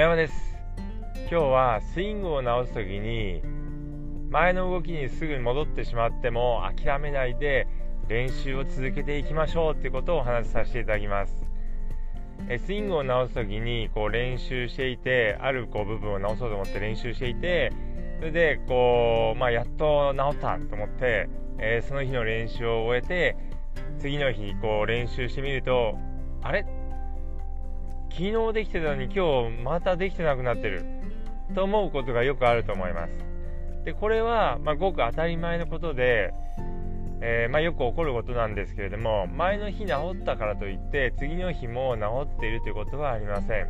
村山です。今日はスイングを直す時に前の動きにすぐ戻ってしまっても諦めないで練習を続けていきましょうってことをお話しさせていただきます。えスイングを直す時にこう練習していてあるこう部分を直そうと思って練習していてそれでこう、まあ、やっと直ったと思って、えー、その日の練習を終えて次の日こう練習してみるとあれ？昨日できてたのに今日またできてなくなってると思うことがよくあると思います。でこれは、まあ、ごく当たり前のことで、えー、まあ、よく起こることなんですけれども前の日治ったからといって次の日も治っているということはありません。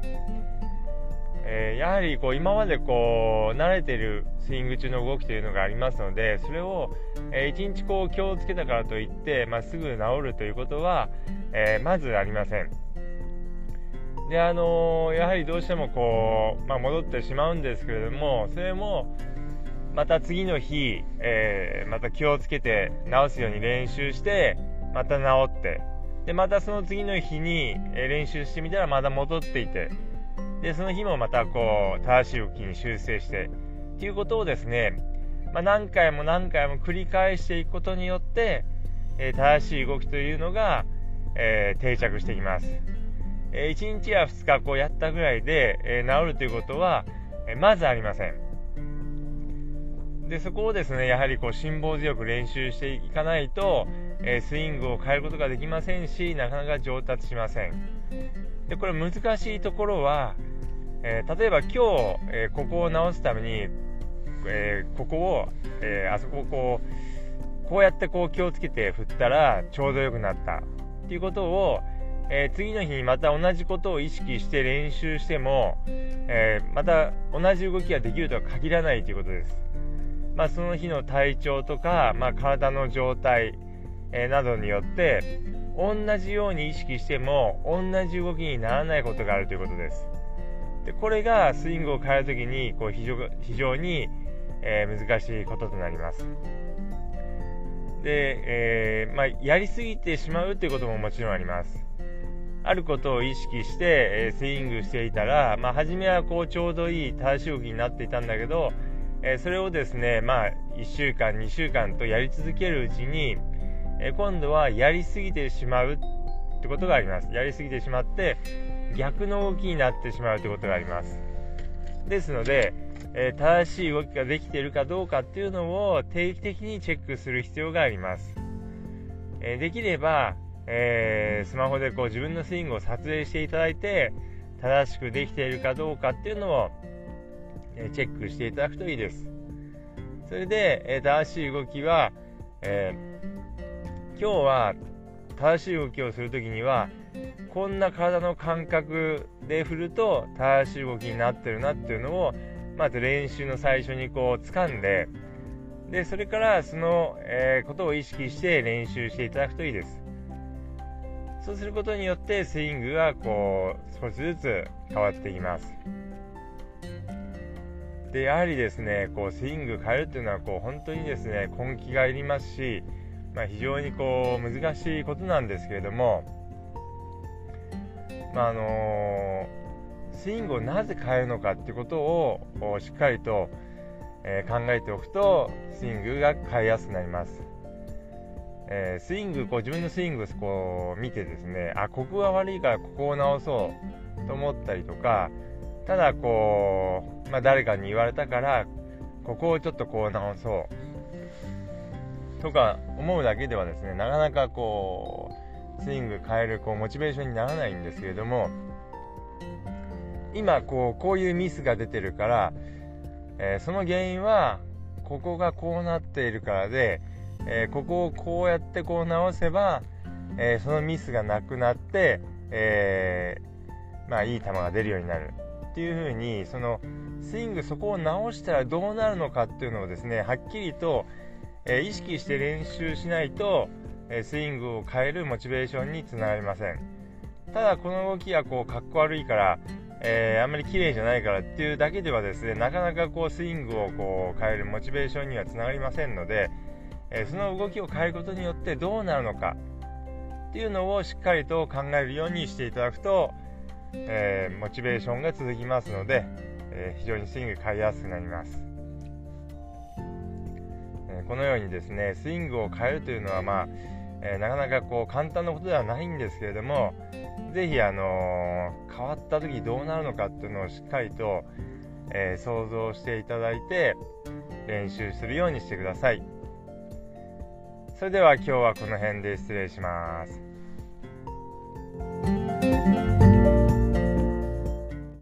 えー、やはりこう今までこう慣れてるスイング中の動きというのがありますのでそれを、え、1日こう気をつけたからといって、まあ、すぐ治るということは、えー、まずありません。であのやはりどうしてもこう、まあ、戻ってしまうんですけれどもそれもまた次の日、えまた気をつけて直すように練習してまた治ってでまたその次の日に練習してみたらまた戻っていてでその日もまたこう正しい動きに修正してっていうことをですね、まあ、何回も何回も繰り返していくことによって、えー、正しい動きというのが、えー、定着していきます、え、1日や2日こうやったぐらいで、え治るということは、えまずありません。でそこをですねやはりこう辛抱強く練習していかないと、えスイングを変えることができませんしなかなか上達しません。でこれ難しいところはえ、例えば今日、え、ここを直すために、え、ここを、えあそこをこうこうやってこう気をつけて振ったらちょうど良くなった。っていうことを、え次の日にまた同じことを意識して練習しても、えまた同じ動きができるとは限らないということです。まあ、その日の体調とか、まあ、体の状態、えなどによって同じように意識しても同じ動きにならないことがあるということです。でこれがスイングを変えるときにこう非常非常に、えー、難しいこととなります。で、えー、まあ、やりすぎてしまうということももちろんあります。あることを意識して、え、スイングしていたら、まあ、初めはこうちょうどいい正しい動きになっていたんだけど、え、それをですね、まあ、1週間、2週間とやり続けるうちに、え今度はやりすぎてしまうってことがあります。やりすぎてしまって、逆の動きになってしまうということがありますですので、え、正しい動きができているかどうかっていうのを定期的にチェックする必要があります、え、できれば、えー、スマホでこう自分のスイングを撮影していただいて正しくできているかどうかっていうのを、えチェックしていただくといいです。それで、え正しい動きは、え今日は正しい動きをするときにはこんな体の感覚で振ると正しい動きになってるなっていうのをまず練習の最初にこう掴んででそれからその、えー、ことを意識して練習していただくといいです。そうすることによってスイングがこう少しずつ変わっていきますでやはりですねこうスイング変えるっていうのはこう本当にですね根気がいりますし、まあ、非常にこう難しいことなんですけれどもまあ、あのスイングをなぜ変えるのかっていうことをしっかりと、えー、考えておくとスイングが変えやすくなります。えー、スイングこう自分のスイングをこう見てですねあここが悪いからここを直そうと思ったりとかただこう、まあ、誰かに言われたからここをちょっとこう直そうとか思うだけではですねなかなかこうスイング変えるこうモチベーションにならないんですけれども今こうこういうミスが出てるから、えー、その原因はここがこうなっているからで、えー、ここをこうやってこう直せば、えー、そのミスがなくなって、えーまあ、いい球が出るようになる。っていう風にそのスイングそこを直したらどうなるのかっていうのをですねはっきりと、え意識して練習しないと、えスイングを変えるモチベーションにつながりません。ただこの動きがこうかっこ悪いから、えー、あんまり綺麗じゃないからっていうだけではですねなかなかこうスイングをこう変えるモチベーションにはつながりませんので、え、その動きを変えることによってどうなるのか。っていうのをしっかりと考えるようにしていただくと、えー、モチベーションが続きますので、え非常にスイング変えやすくなります、えこのようにですねスイングを変えるというのはまあえ、なかなかこう簡単なことではないんですけれども是非、あの、変わった時どうなるのかっていうのをしっかりと、え、想像していただいて練習するようにしてください。それでは今日はこの辺で失礼します。